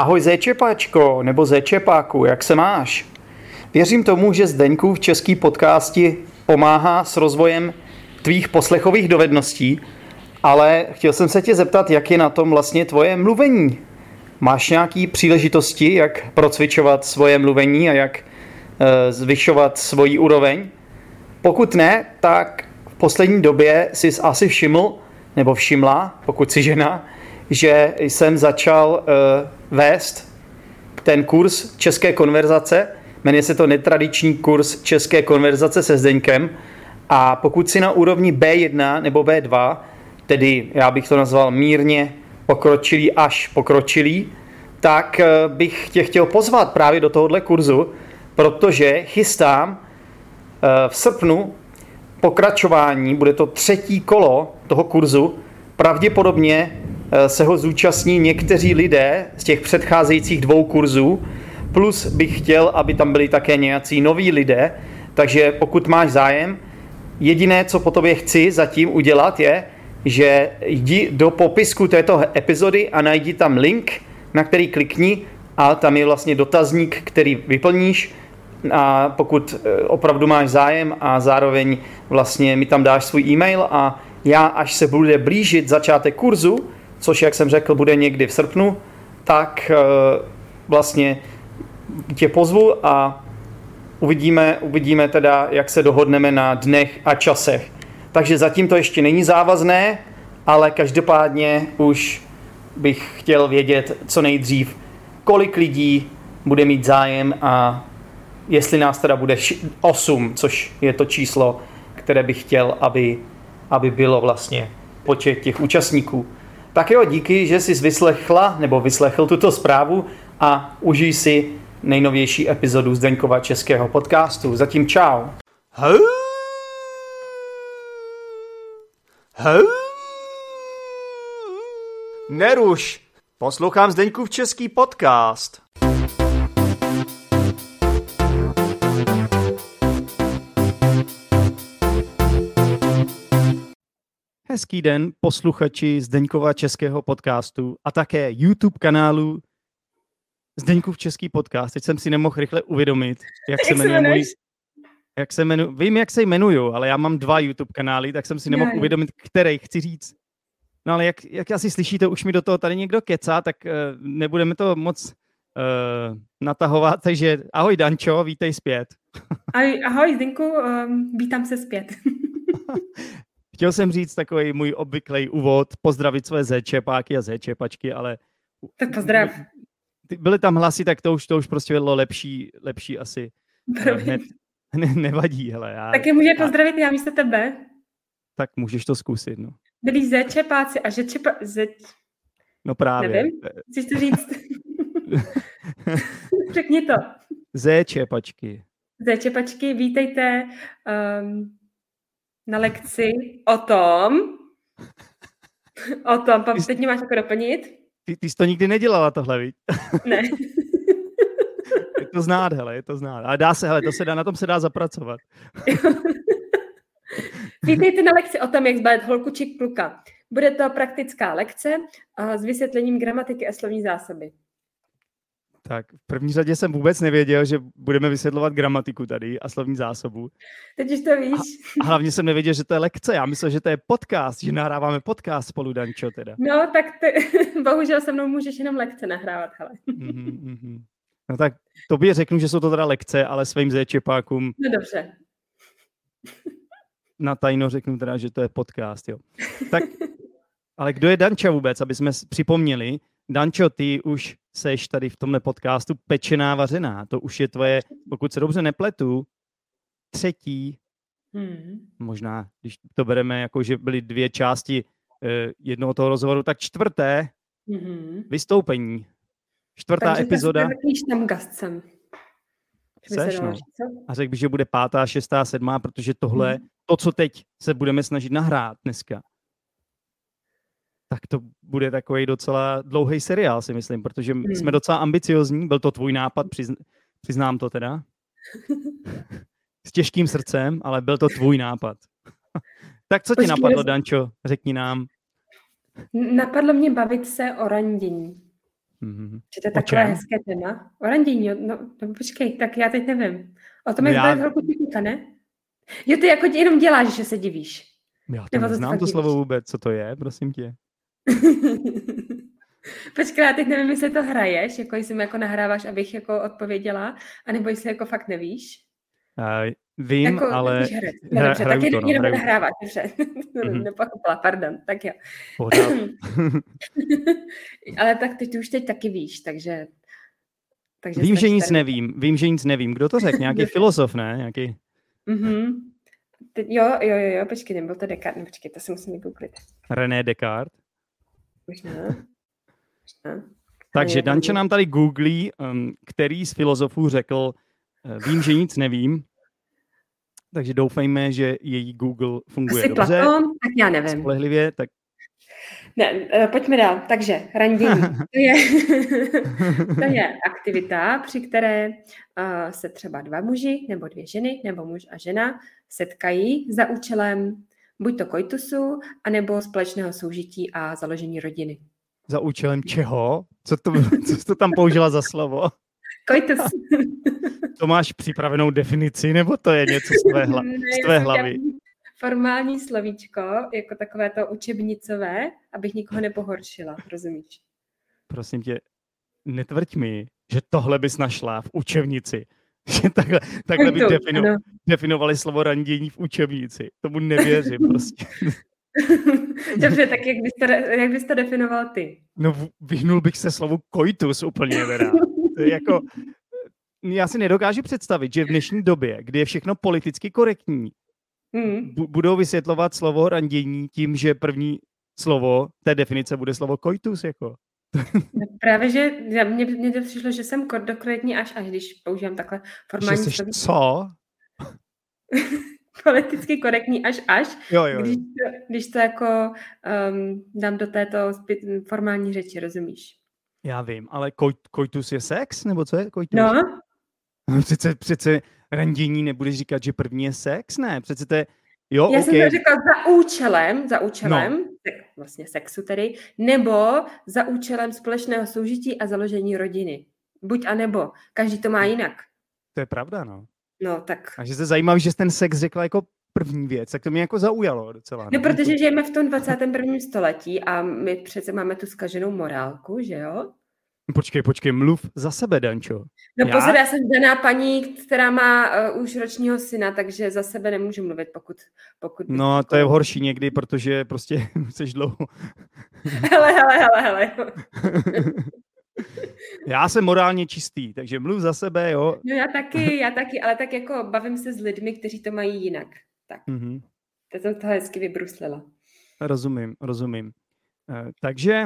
Ahoj Zéčepáčko, nebo Zéčepáku, jak se máš? Věřím tomu, že Zdeňkův český podcasti pomáhá s rozvojem tvých poslechových dovedností, ale chtěl jsem se tě zeptat, jak je na tom vlastně tvoje mluvení. Máš nějaké příležitosti, jak procvičovat svoje mluvení a jak e, zvyšovat svoji úroveň? Pokud ne, tak v poslední době jsi asi všiml, nebo všimla, pokud jsi žena, že jsem začal uh, vést ten kurz české konverzace. Jmenuje se to netradiční kurz české konverzace se Zdeňkem. A pokud si na úrovni B1 nebo B2, tedy já bych to nazval mírně pokročilý až pokročilý, tak uh, bych tě chtěl pozvat právě do tohohle kurzu, protože chystám uh, v srpnu pokračování, bude to třetí kolo toho kurzu, pravděpodobně Eh, se ho zúčastní někteří lidé z těch předcházejících dvou kurzů, plus bych chtěl, aby tam byli také nějací noví lidé, takže pokud máš zájem, jediné, co po tobě chci zatím udělat, je, že jdi do popisku této epizody a najdi tam link, na který klikni a tam je vlastně dotazník, který vyplníš. A pokud eh, opravdu máš zájem a zároveň vlastně mi tam dáš svůj e-mail a já, až se bude blížit začátek kurzu, což, jak jsem řekl, bude někdy v srpnu, tak eh, vlastně tě pozvu a uvidíme, uvidíme teda, jak se dohodneme na dnech a časech. Takže zatím to ještě není závazné, ale každopádně už bych chtěl vědět co nejdřív, kolik lidí bude mít zájem a jestli nás teda bude 8, což je to číslo, které bych chtěl, aby, aby bylo vlastně počet těch účastníků. Tak jo, díky, že jsi vyslechla nebo vyslechl tuto zprávu a užij si nejnovější epizodu Zdeňkova českého podcastu. Zatím čau. Hau. Neruš, poslouchám Zdeňkův český podcast. Hezký den, posluchači Zdeňkova českého podcastu a také YouTube kanálu Zdeňkův český podcast. Teď jsem si nemohl rychle uvědomit, jak, se jmenuje můj... Jak se jmenuji, vím, jak se jmenuju, ale já mám dva YouTube kanály, tak jsem si nemohl uvědomit, který chci říct. No ale jak, jak asi slyšíte, už mi do toho tady někdo kecá, tak uh, nebudeme to moc uh, natahovat, takže ahoj Dančo, vítej zpět. Ahoj, ahoj Zdenku, um, vítám se zpět. Chtěl jsem říct takový můj obvyklý úvod, pozdravit své zéčepáky a zéčepačky, ale... Tak pozdrav. Byly tam hlasy, tak to už, to už prostě bylo lepší, lepší asi. Ne, ne, nevadí, hele. Já, Taky může pozdravit já místo tebe. Tak můžeš to zkusit, no. Byli zéčepáci a žečepa... Zeč... No právě. Nevím, chceš to říct? Řekni to. Zéčepačky. Zéčepačky, vítejte um, na lekci o tom, o tom, ty, teď mě máš jako doplnit? Ty, ty jsi to nikdy nedělala tohle, víš? Ne. je to znát, hele, je to znát. Ale dá se, hele, to se dá, na tom se dá zapracovat. Vítejte na lekci o tom, jak zbavit holku či kluka. Bude to praktická lekce s vysvětlením gramatiky a slovní zásoby. Tak v první řadě jsem vůbec nevěděl, že budeme vysvětlovat gramatiku tady a slovní zásobu. Teď už to víš. A, a hlavně jsem nevěděl, že to je lekce. Já myslel, že to je podcast, že nahráváme podcast spolu, Dančo, teda. No, tak ty, bohužel se mnou můžeš jenom lekce nahrávat, hele. Mm-hmm, mm-hmm. No tak tobě řeknu, že jsou to teda lekce, ale svým zéčepákům... No dobře. Na tajno řeknu teda, že to je podcast, jo. Tak, ale kdo je Danča vůbec, aby jsme připomněli, Dančo, ty už seš tady v tomhle podcastu pečená vařená. To už je tvoje, pokud se dobře nepletu, třetí, hmm. možná, když to bereme jako, že byly dvě části eh, jednoho toho rozhovoru, tak čtvrté hmm. vystoupení. Čtvrtá Takže epizoda. Takže tam gastcem. Seš, no. A řekl bych, že bude pátá, šestá, sedmá, protože tohle, hmm. to, co teď se budeme snažit nahrát dneska, tak to bude takový docela dlouhý seriál, si myslím, protože hmm. jsme docela ambiciozní, byl to tvůj nápad, přizn, přiznám to teda. S těžkým srdcem, ale byl to tvůj nápad. tak co ti Počkej, napadlo, Dančo? Řekni nám. Napadlo mě bavit se o randění. Mm-hmm. Že to je takové hezké téma. O randění, no, no počkej, tak já teď nevím. O tom je já... trochu technika, ne? Jo, ty jako jenom děláš, že se divíš. Já to neznám to slovo vůbec, co to je, prosím tě. Počkej, já teď nevím, jestli to hraješ, jako jestli mi jako nahráváš, abych jako odpověděla, anebo jestli jako fakt nevíš. Uh, vím, jako, ale... Hra, no, dobře, tak jenom, jenom nahráváš, dobře. Mm-hmm. Nepochopila, pardon, tak jo. ale tak ty, ty už teď taky víš, takže... takže vím, že nic tady... nevím, vím, že nic nevím. Kdo to řekl? Nějaký filozof, ne? Nějaký... Mm-hmm. Jo, jo, jo, jo, počkej, nebyl to Descartes, no, počkej, to si musím vygooglit. René Descartes? Možná. Možná. Takže Danče nám tady googlí, um, který z filozofů řekl, uh, vím, že nic nevím, takže doufejme, že její Google funguje Asi dobře. Platon, tak já nevím. Spolehlivě, tak ne, eh, pojďme dál. Takže randění. To je, to je aktivita, při které uh, se třeba dva muži nebo dvě ženy nebo muž a žena setkají za účelem buď to koitusu, anebo společného soužití a založení rodiny. Za účelem čeho? Co to, co to tam použila za slovo? Koitus. To máš připravenou definici, nebo to je něco z tvé, hla, z tvé hlavy? Formální slovíčko, jako takové to učebnicové, abych nikoho nepohoršila, rozumíš? Prosím tě, netvrď mi, že tohle bys našla v učebnici. Takhle, takhle by defino, definovali slovo randění v učebnici. Tomu nevěřím prostě. Dobře, tak jak bys, to, jak bys to definoval ty? No vyhnul bych se slovu koitus úplně teda. Jako, já si nedokážu představit, že v dnešní době, kdy je všechno politicky korektní, hmm. budou vysvětlovat slovo randění tím, že první slovo té definice bude slovo koitus, jako. No právě, že mně, mně to přišlo, že jsem kordokorektní až až, když používám takhle formální že jsi co? politicky korektní až až, jo, jo, jo. Když, to, když to jako um, dám do této formální řeči, rozumíš? Já vím, ale koj, koitus je sex, nebo co je koitus? No. Přece, přece randění nebudeš říkat, že první je sex, ne? Přece to je, jo, Já okay. jsem to řekla za účelem, za účelem, no. Vlastně sexu tedy, nebo za účelem společného soužití a založení rodiny. Buď a nebo. Každý to má jinak. To je pravda, no. No, tak. A že se zajímavý, že ten sex řekla jako první věc, tak to mě jako zaujalo docela. No, no protože žijeme v tom 21. století a my přece máme tu skaženou morálku, že jo? Počkej, počkej, mluv za sebe, Dančo. No já? pozor, já jsem daná paní, která má uh, už ročního syna, takže za sebe nemůžu mluvit, pokud... pokud no, to je horší někdy, protože prostě jsi dlouho. hele, hele, hele, hele. já jsem morálně čistý, takže mluv za sebe, jo. No já taky, já taky, ale tak jako bavím se s lidmi, kteří to mají jinak. Tak. Mm-hmm. To jsem to hezky vybruslila. Rozumím, rozumím. Uh, takže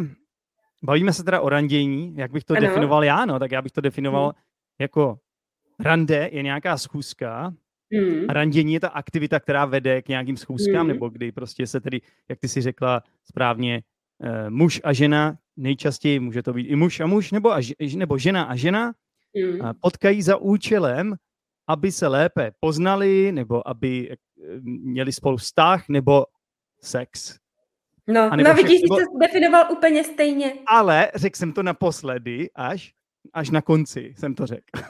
Bavíme se teda o randění, jak bych to ano. definoval já, no, tak já bych to definoval hmm. jako rande je nějaká schůzka, hmm. a randění je ta aktivita, která vede k nějakým schůzkám, hmm. nebo kdy prostě se tedy, jak ty si řekla správně, uh, muž a žena, nejčastěji může to být i muž a muž, nebo, a, nebo žena a žena, hmm. a potkají za účelem, aby se lépe poznali, nebo aby eh, měli spolu vztah, nebo sex. No, no vidíš, nebo... jsi to definoval úplně stejně. Ale řekl jsem to naposledy, až, až na konci jsem to řekl.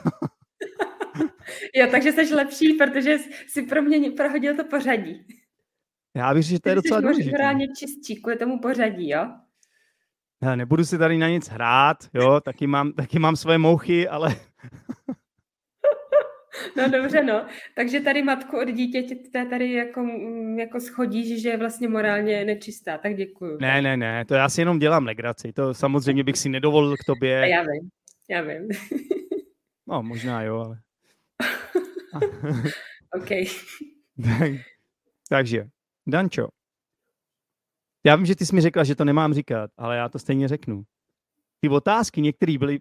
jo, takže jsi lepší, protože jsi pro mě prohodil to pořadí. Já bych že to je docela důležité. Jsi čistší kvůli tomu pořadí, jo? Já nebudu si tady na nic hrát, jo, taky mám, taky mám své mouchy, ale No dobře, no. Takže tady matku od dítěte tady jako, mm, jako schodíš, že je vlastně morálně nečistá, tak děkuju. Ne, ne, ne, to já si jenom dělám legraci, to samozřejmě bych si nedovolil k tobě. Já vím, já vím. No, možná jo, ale... OK. Takže, Dančo, já vím, že ty jsi mi řekla, že to nemám říkat, ale já to stejně řeknu. Ty otázky některé byly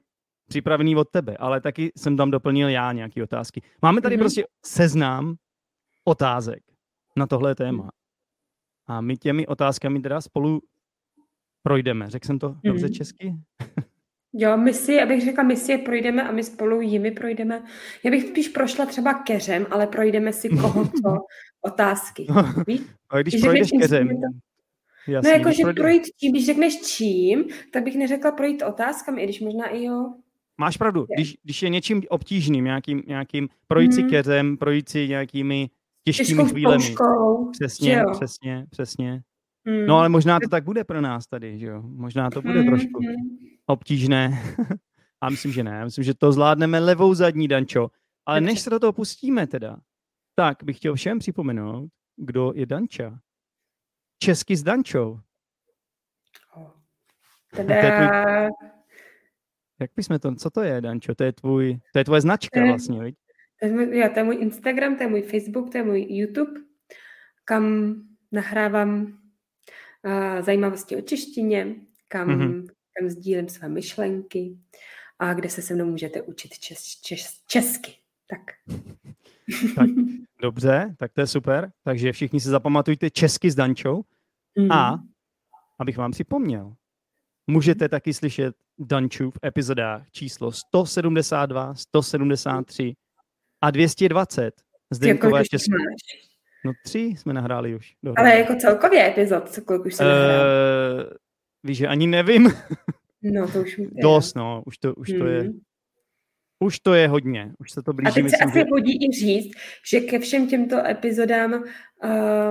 připravený od tebe, ale taky jsem tam doplnil já nějaké otázky. Máme tady mm-hmm. prostě seznám otázek na tohle téma. A my těmi otázkami teda spolu projdeme. Řekl jsem to mm-hmm. dobře česky? Jo, my si, abych řekla, my si je projdeme a my spolu jimi projdeme. Já bych spíš prošla třeba keřem, ale projdeme si koho co otázky. Víš? A když Když projdeš keřem, to... Jasný, no jako, že projít... projít tím, když řekneš čím, tak bych neřekla projít otázkami, i když možná i jo. Máš pravdu, když, když je něčím obtížným, nějakým, nějakým projít si mm. keřem, projít si nějakými těžkými chvílemi. Přesně, přesně, přesně. Mm. No ale možná to tak bude pro nás tady, že jo? Možná to bude mm. trošku obtížné. A myslím, že ne. Myslím, že to zvládneme levou zadní, Dančo. Ale než se do toho pustíme teda, tak bych chtěl všem připomenout, kdo je Danča. Česky s Dančou. Teda... To je tvůj... Jak bychom to, co to je, Dančo? To je, tvůj, to je tvoje značka vlastně, viď? To je, můj, jo, to je můj Instagram, to je můj Facebook, to je můj YouTube, kam nahrávám uh, zajímavosti o češtině, kam, mm-hmm. kam sdílím své myšlenky a kde se se mnou můžete učit čes, čes, česky. Tak. tak. Dobře, tak to je super. Takže všichni si zapamatujte česky s Dančou. Mm. A abych vám připomněl, můžete taky slyšet Danču v epizodách číslo 172, 173 a 220. Zdeňkové české. No tři jsme nahráli už. Dohromady. Ale jako celkově epizod, co kolik už se? Uh, víš, že ani nevím. no to už Dost, no, už to, už to je. Už to je hodně, už se to blíží. A teď myslím, se asi že... hodí i říct, že ke všem těmto epizodám uh,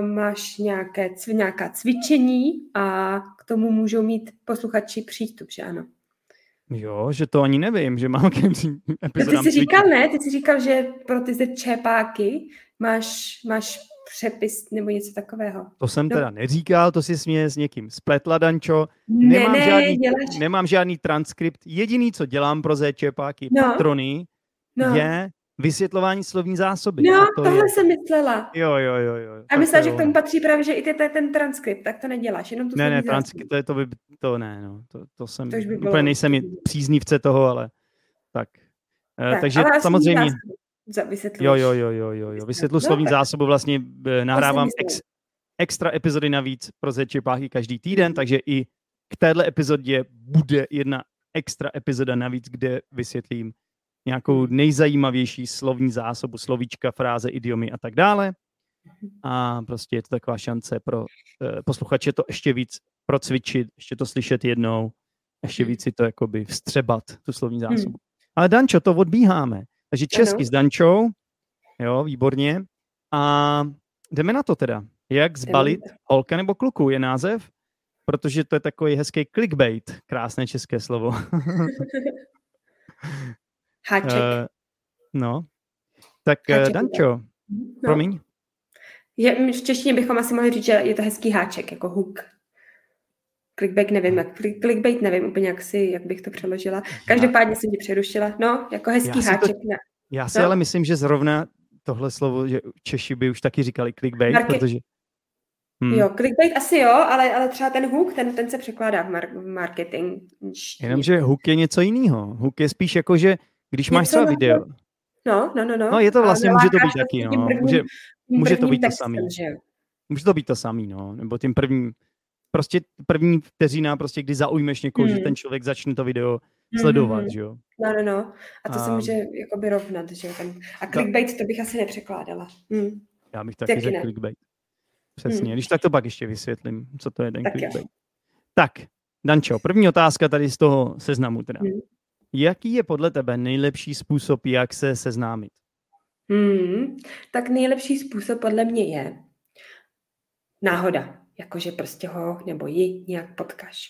máš nějaké, nějaká cvičení a k tomu můžou mít posluchači přístup, že ano? Jo, že to ani nevím, že mám k epizodám no Ty jsi říkal, ne? Ty jsi říkal, že pro ty čepáky máš, máš přepis nebo něco takového. To jsem no. teda neříkal, to si směje s někým spletla, Dančo. Ne, nemám, ne, žádný, děláš... nemám žádný transkript. Jediný, co dělám pro zéčepáky no. patrony, no. je vysvětlování slovní zásoby. No, to tohle je... jsem myslela. Jo, jo, jo. jo. A myslela, že k tomu patří právě, že i ty, ten transkript, tak to neděláš, jenom to Ne, ne, transkript, to, je, to by, to ne, no, to, to jsem, to by úplně nejsem příznivce toho, ale tak. Eh, tak takže samozřejmě... Zásoby Jo, jo, jo, jo, jo, jo. Vysvětlu no, slovní zásobu, vlastně eh, nahrávám ex, extra epizody navíc pro Zečepáchy každý týden, mhm. takže i k téhle epizodě bude jedna extra epizoda navíc, kde vysvětlím nějakou mhm. nejzajímavější slovní zásobu, slovíčka, fráze, idiomy a tak dále. Mhm. A prostě je to taková šance pro eh, posluchače to ještě víc procvičit, ještě to slyšet jednou, ještě víc si to jakoby vstřebat, tu slovní zásobu. Ale Dančo, to odbíháme. Takže česky ano. s Dančou, jo, výborně. A jdeme na to teda. Jak zbalit holka nebo kluku je název, protože to je takový hezký clickbait, krásné české slovo. Háček. Uh, no, tak eh, háček, Dančo, no. promiň. Je, v češtině bychom asi mohli říct, že je to hezký háček, jako hook. Clickbait nevím, jak, clickbait nevím úplně, jak, si, jak bych to přeložila. Každopádně jsem tě přerušila. No, jako hezký já háček. To, já si no. ale myslím, že zrovna tohle slovo, že Češi by už taky říkali clickbait, Market... protože... Hmm. Jo, clickbait asi jo, ale, ale třeba ten hook, ten, ten se překládá v, mar- v marketing. Jenomže hook je něco jiného. Hook je spíš jako, že když máš třeba video. No, no, no, no. No, je to vlastně, může to být taky, no. Může, může to být to samý. Může to být to samý, no. Nebo tím prvním, prostě první vteřina, prostě kdy zaujmeš někoho, hmm. že ten člověk začne to video sledovat, mm-hmm. že jo. No, no, no. A to a... se může jakoby rovnat, že jo. A clickbait to bych asi nepřekládala. Hmm. Já bych taky, taky řekl clickbait. Přesně. Hmm. Když tak to pak ještě vysvětlím, co to je ten tak clickbait. Jo. Tak, Dančo, první otázka tady z toho seznamu teda. Hmm. Jaký je podle tebe nejlepší způsob, jak se seznámit? Hmm, tak nejlepší způsob podle mě je náhoda jakože prostě ho nebo ji nějak potkáš.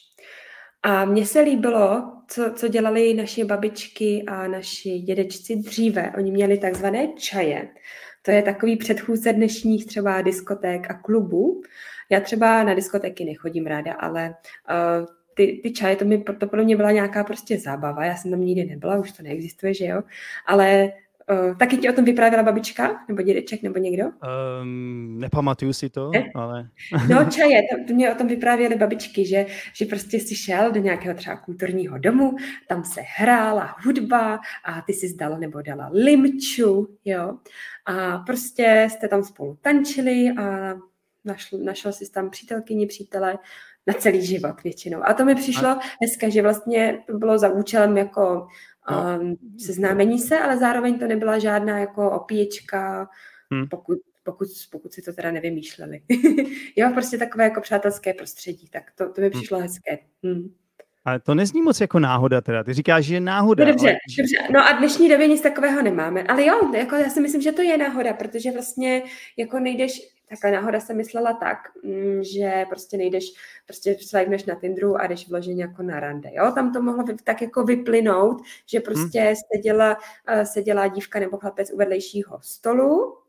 A mně se líbilo, co, co dělali naše babičky a naši dědečci dříve. Oni měli takzvané čaje. To je takový předchůdce dnešních třeba diskoték a klubů. Já třeba na diskotéky nechodím ráda, ale uh, ty, ty čaje, to, mi, to pro mě byla nějaká prostě zábava. Já jsem tam nikdy nebyla, už to neexistuje, že jo. Ale Uh, taky ti o tom vyprávěla babička, nebo dědeček, nebo někdo? Um, nepamatuju si to, ne? ale... no čaje, to, to mě o tom vyprávěly babičky, že, že prostě si šel do nějakého třeba kulturního domu, tam se hrála hudba a ty si zdala nebo dala limču, jo. A prostě jste tam spolu tančili a našl, našel si tam přítelkyni, přítele na celý život většinou. A to mi přišlo a... dneska, že vlastně bylo za účelem jako. Um, seznámení se, ale zároveň to nebyla žádná jako opíječka, hmm. pokud pokud, pokud si to teda nevymýšleli. jo, prostě takové jako přátelské prostředí, tak to, to mi hm. přišlo hmm. hezké. Hmm. Ale to nezní moc jako náhoda teda. Ty říkáš, že je náhoda. No dobře, ale... dobře. No a dnešní době nic takového nemáme. Ale jo, jako já si myslím, že to je náhoda, protože vlastně jako nejdeš, takhle náhoda jsem myslela tak, mm, že prostě nejdeš, prostě swipeneš na Tinderu a jdeš vloženě jako na rande, jo? Tam to mohlo tak jako vyplynout, že hmm. prostě hmm. seděla, eh, seděla dívka nebo chlapec u vedlejšího stolu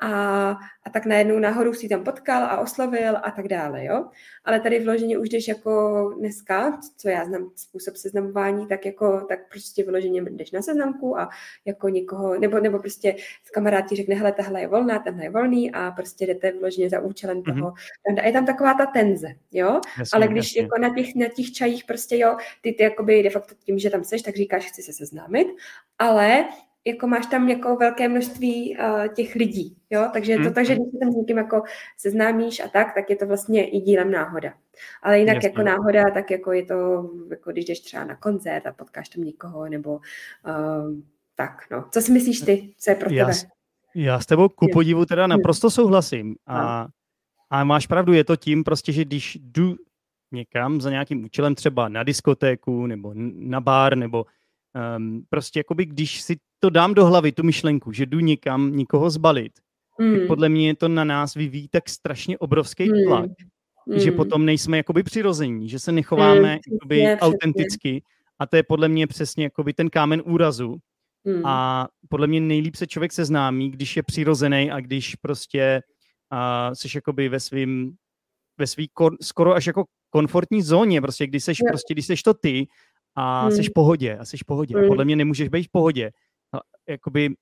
a, a tak najednou nahoru si tam potkal a oslovil a tak dále, jo. Ale tady vloženě už jdeš jako dneska, co já znám způsob seznamování, tak jako, tak prostě vloženě jdeš na seznamku a jako někoho, nebo, nebo prostě kamarád ti řekne, hele, tahle je volná, tenhle je volný a prostě jdete vloženě za účelem mm-hmm. toho. A je tam taková ta tenze, jo. Jasně, Ale když jasně. jako na těch, na těch čajích prostě, jo, ty, ty jakoby de facto tím, že tam seš, tak říkáš, chci se seznámit, ale jako máš tam jako velké množství uh, těch lidí, jo, takže je to hmm. tak, že když se tam s někým jako seznámíš a tak, tak je to vlastně i dílem náhoda. Ale jinak Jasně. jako náhoda, tak jako je to, jako když jdeš třeba na koncert a potkáš tam někoho, nebo uh, tak, no. Co si myslíš ty, co je pro já, tebe? Já s tebou ku podivu teda naprosto souhlasím a, a máš pravdu, je to tím prostě, že když jdu někam za nějakým účelem, třeba na diskotéku, nebo na bar, nebo um, prostě jakoby, když si to dám do hlavy, tu myšlenku, že jdu někam někoho zbalit, mm. tak podle mě to na nás vyvíjí tak strašně obrovský mm. tlak, mm. že potom nejsme jakoby přirození, že se nechováme mm, jakoby je, autenticky a to je podle mě přesně jakoby ten kámen úrazu mm. a podle mě nejlíp se člověk seznámí, když je přirozený a když prostě uh, jsi jakoby ve svým ve svý kor, skoro až jako komfortní zóně, prostě když seš, prostě, když seš to ty a hmm. jsi v pohodě, a jsi v pohodě. Hmm. Podle mě nemůžeš být v pohodě. No, jakoby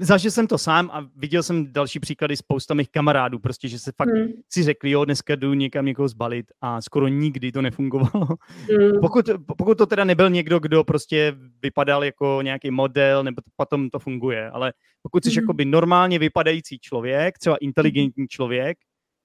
Zažil jsem to sám a viděl jsem další příklady spousta mých kamarádů, prostě, že se fakt hmm. si řekli, jo, dneska jdu někam někoho zbalit a skoro nikdy to nefungovalo. Hmm. Pokud, pokud to teda nebyl někdo, kdo prostě vypadal jako nějaký model, nebo to, potom to funguje, ale pokud jsi hmm. jakoby normálně vypadající člověk, třeba inteligentní člověk,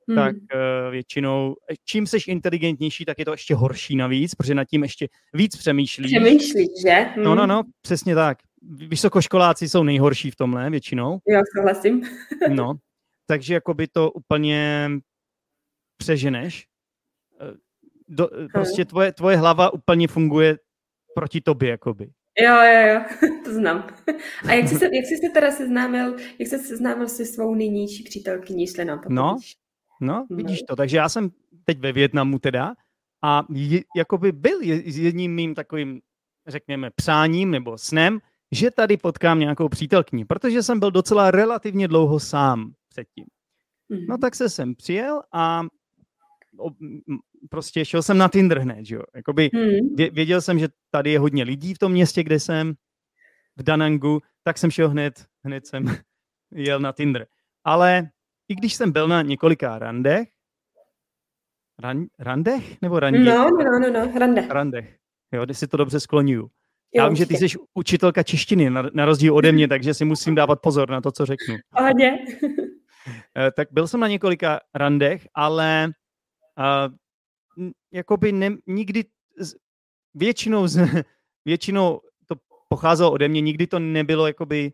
hmm. tak uh, většinou, čím jsi inteligentnější, tak je to ještě horší navíc, protože nad tím ještě víc přemýšlíš. Přemýšlíš, že? Hmm. No, no, no, přesně tak. Vysokoškoláci jsou nejhorší v tomhle většinou. Já souhlasím. no, takže jako by to úplně přeženeš. Eh, do, hmm. Prostě tvoje, tvoje hlava úplně funguje proti tobě, jakoby. Jo, jo, jo, to znám. A jak jsi se, jak jsi se teda seznámil, jak jsi se seznámil se svou nynější přítelkyní, jestli nám to No, No, vidíš to. Takže já jsem teď ve Větnamu teda a je, jakoby byl jedním mým takovým, řekněme, přáním nebo snem, že tady potkám nějakou přítelkyni, protože jsem byl docela relativně dlouho sám předtím. No mhm. tak se sem přijel a prostě šel jsem na Tinder hned, že jo. Jakoby mhm. věděl jsem, že tady je hodně lidí v tom městě, kde jsem, v Danangu, tak jsem šel hned, hned jsem jel na Tinder. Ale i když jsem byl na několika randech, ran, randech nebo randě? No, no, no, no, randech. Randech, jo, když si to dobře skloňuju. Já vím, že ty jsi učitelka češtiny, na, na rozdíl ode mě, takže si musím dávat pozor na to, co řeknu. Pohodě. Eh, tak byl jsem na několika randech, ale uh, jakoby ne, nikdy, většinou, z, většinou to pocházelo ode mě, nikdy to nebylo jakoby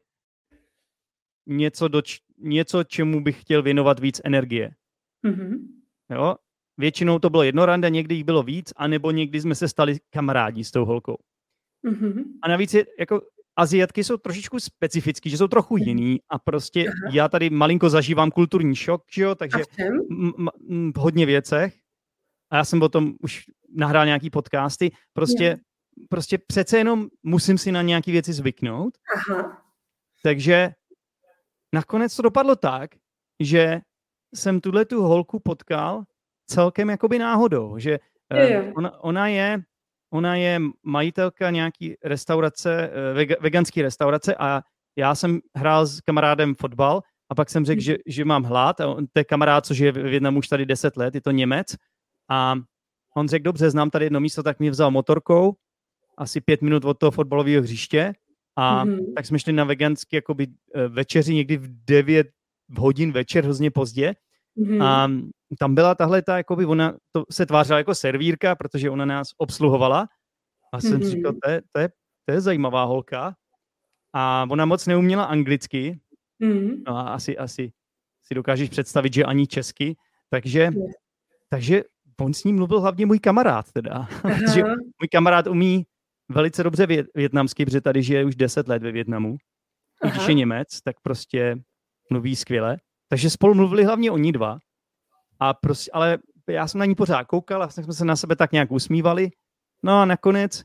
něco, do, něco, čemu bych chtěl věnovat víc energie. Mm-hmm. Jo? Většinou to bylo jedno rande, někdy jich bylo víc, anebo někdy jsme se stali kamarádi s tou holkou. Mm-hmm. A navíc je, jako Aziatky jsou trošičku specifický, že jsou trochu mhm. jiný a prostě Aha. já tady malinko zažívám kulturní šok, že jo, takže m- m- v hodně věcech a já jsem o tom už nahrál nějaký podcasty, prostě, yeah. prostě přece jenom musím si na nějaké věci zvyknout. Aha. Takže nakonec to dopadlo tak, že jsem tuhle tu holku potkal celkem jakoby náhodou, že uh, ona, ona je ona je majitelka nějaký restaurace, uh, veganský restaurace a já jsem hrál s kamarádem fotbal a pak jsem řekl, hmm. že, že mám hlad a on, to je kamarád, což je v Větnamu už tady 10 let, je to Němec a on řekl, dobře, znám tady jedno místo, tak mě vzal motorkou asi pět minut od toho fotbalového hřiště a mm-hmm. tak jsme šli na veganský jakoby eh, večeři někdy v 9 hodin večer, hrozně pozdě. Mm-hmm. A tam byla tahle ta, jakoby ona to se tvářila jako servírka, protože ona nás obsluhovala. A jsem mm-hmm. říkal, to je, to, je, to je zajímavá holka. A ona moc neuměla anglicky, Mm. No a asi, asi si dokážeš představit, že ani česky. Takže, takže on s ním mluvil hlavně můj kamarád teda. že můj kamarád umí velice dobře vě, větnamsky, protože tady žije už 10 let ve Větnamu. I když je Němec, tak prostě mluví skvěle. Takže spolu mluvili hlavně oni dva. A prostě, ale já jsem na ní pořád koukal a jsme se na sebe tak nějak usmívali. No a nakonec,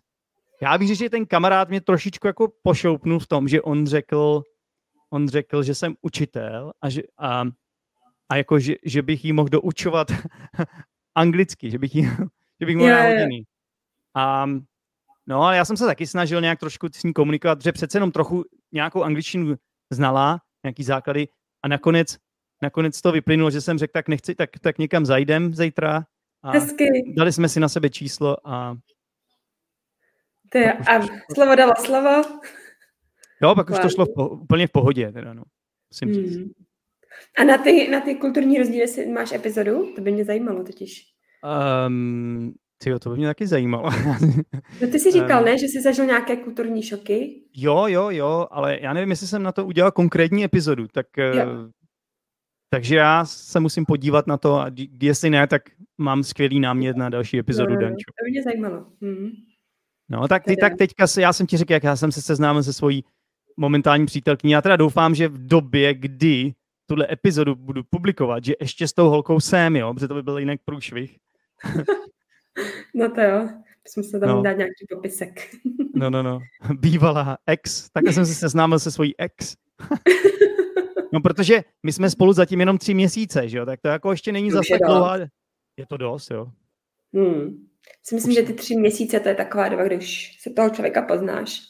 já bych řekl, že ten kamarád mě trošičku jako pošoupnul v tom, že on řekl, on řekl, že jsem učitel a, že, a, a jako, že, že bych jí mohl doučovat anglicky, že bych jí, že bych mohl yeah. A no, ale já jsem se taky snažil nějak trošku s ní komunikovat, že přece jenom trochu nějakou angličtinu znala, nějaký základy a nakonec, nakonec to vyplynulo, že jsem řekl, tak nechci, tak, tak někam zajdem zítra. A Hezky. Dali jsme si na sebe číslo a... Je, a slovo dalo slovo. Jo, pak už to šlo v po, úplně v pohodě, teda no. Musím říct. Hmm. A na ty, na ty kulturní rozdíly si máš epizodu? To by mě zajímalo totiž. Um, tyjo, to by mě taky zajímalo. no ty jsi říkal, um, ne, že jsi zažil nějaké kulturní šoky? Jo, jo, jo, ale já nevím, jestli jsem na to udělal konkrétní epizodu, tak jo. Takže já se musím podívat na to a jestli ne, tak mám skvělý námět na další epizodu, no, Dančo. To by mě zajímalo. Hmm. No, tak ty tak teďka, já jsem ti řekl, jak já jsem se seznámil se svojí momentální přítelkyní. Já teda doufám, že v době, kdy tuhle epizodu budu publikovat, že ještě s tou holkou jsem, jo, protože to by byl jinak průšvih. no to jo, jsme se tam no. dát nějaký popisek. no, no, no. Bývalá ex, tak jsem se seznámil se svojí ex. no, protože my jsme spolu zatím jenom tři měsíce, že jo, tak to jako ještě není zase tak dlouhá. Je to dost, jo. Hmm. Si myslím, už... že ty tři měsíce to je taková doba, kdy už se toho člověka poznáš.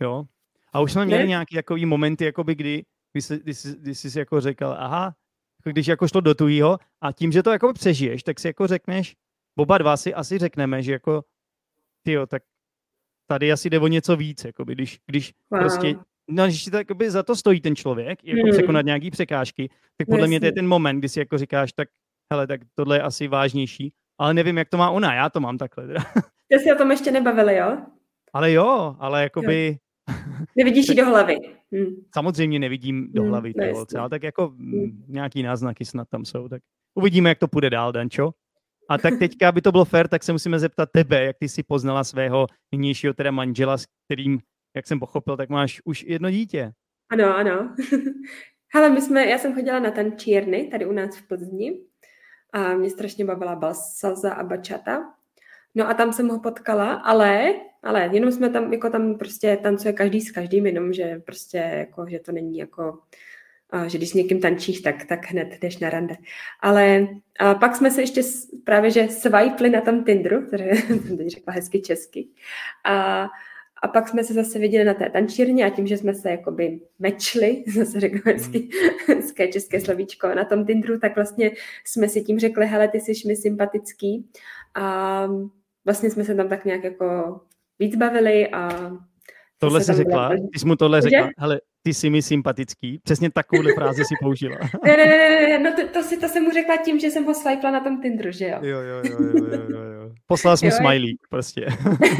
Jo, a už jsme měli ne? nějaký takový momenty, jakoby kdy, kdy, jsi, kdy, jsi, kdy jsi jako řekl, aha, jako když jako šlo do tujího a tím, že to jako přežiješ, tak si jako řekneš, oba dva si asi řekneme, že jako, tyjo, tak tady asi jde o něco víc, jakoby, když, když wow. prostě, no, když si to jakoby za to stojí ten člověk, jako hmm. překonat nějaký překážky, tak podle Jasně. mě to je ten moment, kdy si jako říkáš, tak hele, tak tohle je asi vážnější, ale nevím, jak to má ona, já to mám takhle. Jste si o tom ještě nebavili, jo? Ale jo, ale jakoby, Nevidíš ji do hlavy. Hmm. Samozřejmě nevidím do hm, hlavy hmm, holce, ale tak jako hmm. nějaký náznaky snad tam jsou. Tak uvidíme, jak to půjde dál, Dančo. A tak teďka, aby to bylo fér, tak se musíme zeptat tebe, jak ty si poznala svého nynějšího teda manžela, s kterým, jak jsem pochopil, tak máš už jedno dítě. Ano, ano. Hele, my jsme, já jsem chodila na tančírny tady u nás v Plzni a mě strašně bavila salsa a bachata. No a tam jsem ho potkala, ale, ale jenom jsme tam, jako tam prostě tancuje každý s každým, jenom že prostě jako, že to není jako, a že když s někým tančíš, tak, tak hned jdeš na rande. Ale a pak jsme se ještě právě, že swipli na tom Tinderu, které jsem teď řekla hezky česky. A, a pak jsme se zase viděli na té tančírně a tím, že jsme se jakoby mečli, zase řeknu hezky, hezké české slovíčko, na tom Tinderu, tak vlastně jsme si tím řekli, hele, ty jsi mi sympatický. A vlastně jsme se tam tak nějak jako víc bavili a... Tohle jsi řekla? Ty jsi mu tohle řekla? Hele, ty jsi mi sympatický. Přesně takovouhle frázi si použila. ne, ne, ne, ne, no to, to, si, to jsem mu řekla tím, že jsem ho swipela na tom Tinderu, že jo? Jo, jo, jo, jo, jo, jo. Poslal jsem smiley, prostě.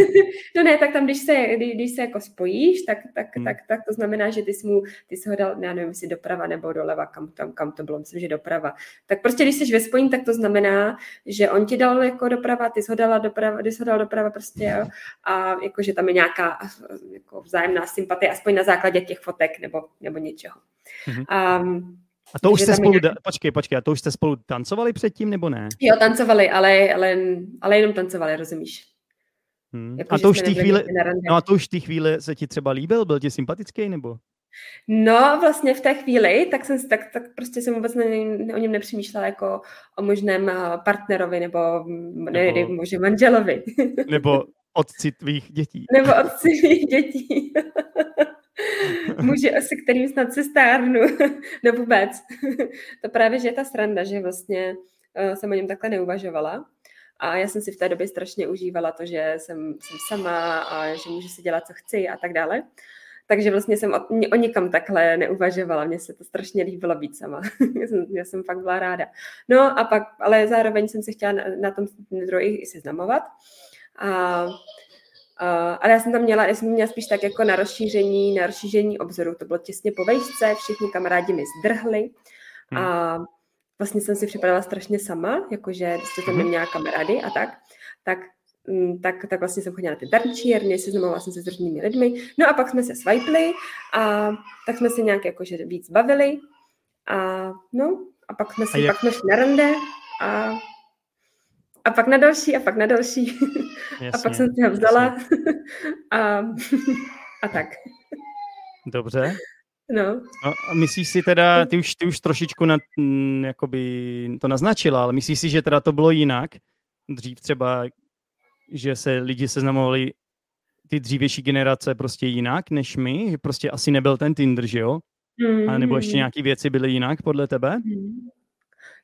no ne, tak tam, když se, když, když se jako spojíš, tak, tak, hmm. tak, tak, to znamená, že ty jsi mu, ty jsi ho dal, já nevím, jestli doprava nebo doleva, kam, tam, kam to bylo, myslím, že doprava. Tak prostě, když jsi ve spojení, tak to znamená, že on ti dal jako doprava, ty jsi ho dala doprava, ty jsi ho dal doprava prostě, jo? A jako, že tam je nějaká jako vzájemná sympatie, aspoň na základě těch fotek nebo, nebo něčeho. Mm-hmm. Um, a to už jste spolu, nějaký... počkej, počkej, a to už jste spolu tancovali předtím, nebo ne? Jo, tancovali, ale, ale, ale jenom tancovali, rozumíš? Hmm. Jako, a to už chvíli, no a to už té chvíli se ti třeba líbil, byl ti sympatický, nebo? No, vlastně v té chvíli, tak jsem tak, tak prostě jsem vůbec ne, ne, o něm nepřemýšlela jako o možném eh, partnerovi nebo, ne, nebo možná manželovi. Nebo otci tvých dětí. Nebo otci tvých dětí. muži, se kterým snad se stárnu, no vůbec. to právě, že je ta sranda, že vlastně uh, jsem o něm takhle neuvažovala. A já jsem si v té době strašně užívala to, že jsem, jsem sama a že můžu si dělat, co chci a tak dále. Takže vlastně jsem o, o nikam takhle neuvažovala. Mně se to strašně líbilo být sama. já, jsem, já jsem fakt byla ráda. No a pak, ale zároveň jsem se chtěla na, na tom druhý i seznamovat. A Uh, ale já jsem tam měla, já jsem měla spíš tak jako na rozšíření, na rozšíření obzoru. To bylo těsně po vejšce, všichni kamarádi mi zdrhli hmm. a vlastně jsem si připadala strašně sama, jakože jsem tam hmm. neměla kamarády a tak. Tak mm, tak, tak vlastně jsem chodila na ty darčírny, seznamovala jsem se s různými lidmi. No a pak jsme se swipli a tak jsme se nějak jakože víc bavili a no a pak jsme, si, a pak jsme šli na rande a a pak na další a pak na další. Jasně, a pak jsem si ho vzala a, a tak. Dobře. No. no. A myslíš si teda, ty už, ty už trošičku na, m, jakoby to naznačila, ale myslíš si, že teda to bylo jinak? Dřív třeba, že se lidi seznamovali ty dřívější generace prostě jinak než my, že prostě asi nebyl ten Tinder, že jo? Mm. A nebo ještě hmm. nějaké věci byly jinak podle tebe? Mm.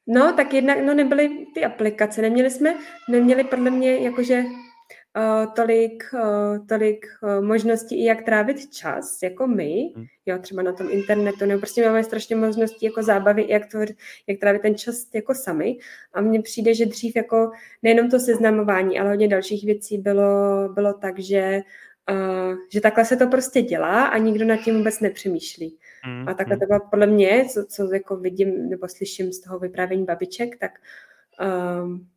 No, tak jednak no, nebyly ty aplikace. Neměli jsme, neměli podle mě jakože uh, tolik, uh, tolik uh, možností, jak trávit čas, jako my, hmm. jo, třeba na tom internetu, nebo prostě máme strašně možností jako zábavy, jak, to, jak trávit ten čas jako sami. A mně přijde, že dřív jako nejenom to seznamování, ale hodně dalších věcí bylo, bylo tak, že Uh, že takhle se to prostě dělá a nikdo nad tím vůbec nepřemýšlí. Mm, a takhle mm. to bylo podle mě, co, co jako vidím nebo slyším z toho vyprávění babiček, tak um,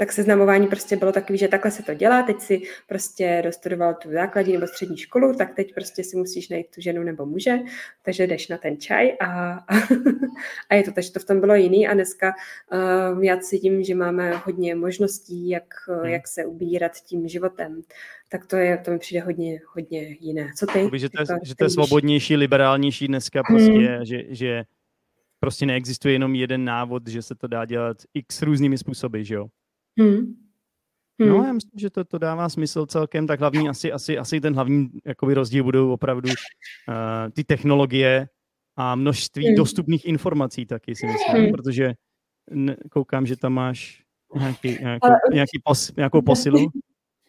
tak seznamování prostě bylo takový, že takhle se to dělá, teď si prostě dostudoval tu základní nebo střední školu, tak teď prostě si musíš najít tu ženu nebo muže, takže jdeš na ten čaj a, a je to, takže to v tom bylo jiný a dneska uh, já cítím, že máme hodně možností, jak, hmm. jak se ubírat tím životem, tak to je, to mi přijde hodně, hodně jiné. Co ty? Jakoby, že, to je, jako, že to je svobodnější, liberálnější dneska prostě, hmm. že, že prostě neexistuje jenom jeden návod, že se to dá dělat x různými způsoby, že jo? Hmm. Hmm. No, já myslím, že to, to dává smysl celkem, tak hlavní, asi, asi, asi ten hlavní jakoby rozdíl budou opravdu uh, ty technologie a množství hmm. dostupných informací taky si myslím, hmm. protože koukám, že tam máš nějaký, nějakou, Ale... nějaký pos, nějakou posilu.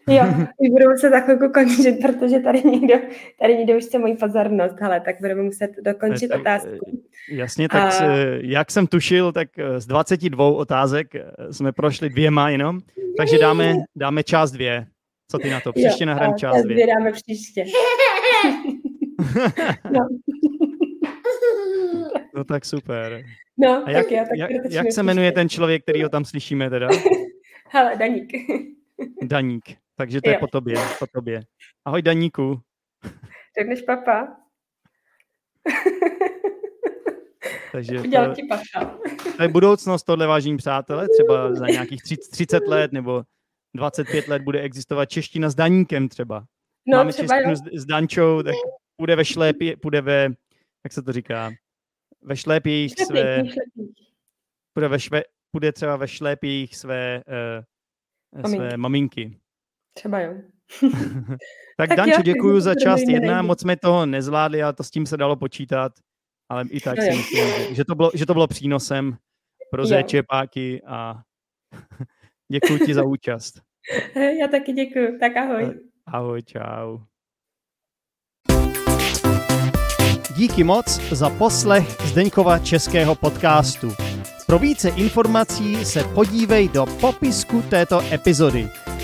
Jo, budeme se za chvilku končit, protože tady někdo, tady někdo už chce moji pozornost, ale tak budeme muset dokončit tak, otázku. Jasně, tak a... jak jsem tušil, tak z 22 otázek eh, jsme prošli dvěma jenom, takže dáme, dáme část dvě. Co ty na to? Příště nahrám část dvě. dáme příště. no. no tak super. No, a jak, tak já, tak jak, jak se jmenuje ten člověk, který ho tam slyšíme teda? Hele, Daník. Daník. Takže to jo. je po tobě, po tobě. Ahoj Daníku. Řekneš papa? Takže to, ti to je budoucnost tohle, vážení přátelé. Třeba za nějakých 30 let nebo 25 let bude existovat čeština s Daníkem třeba. No, Máme třeba češtinu s, s Dančou, tak půjde ve šlépě, půjde ve, jak se to říká, ve šlépích své, půjde, ve šve, půjde třeba ve šlépích své, uh, své maminky. Třeba jo. tak, tak Dančo, děkuji za část jedna, moc jsme toho nezvládli, ale to s tím se dalo počítat, ale i tak no si myslím, že, že, to bylo, že to bylo přínosem pro páky a děkuji ti za účast. Já taky děkuji, tak ahoj. Ahoj, čau. Díky moc za poslech Zdeňkova českého podcastu. Pro více informací se podívej do popisku této epizody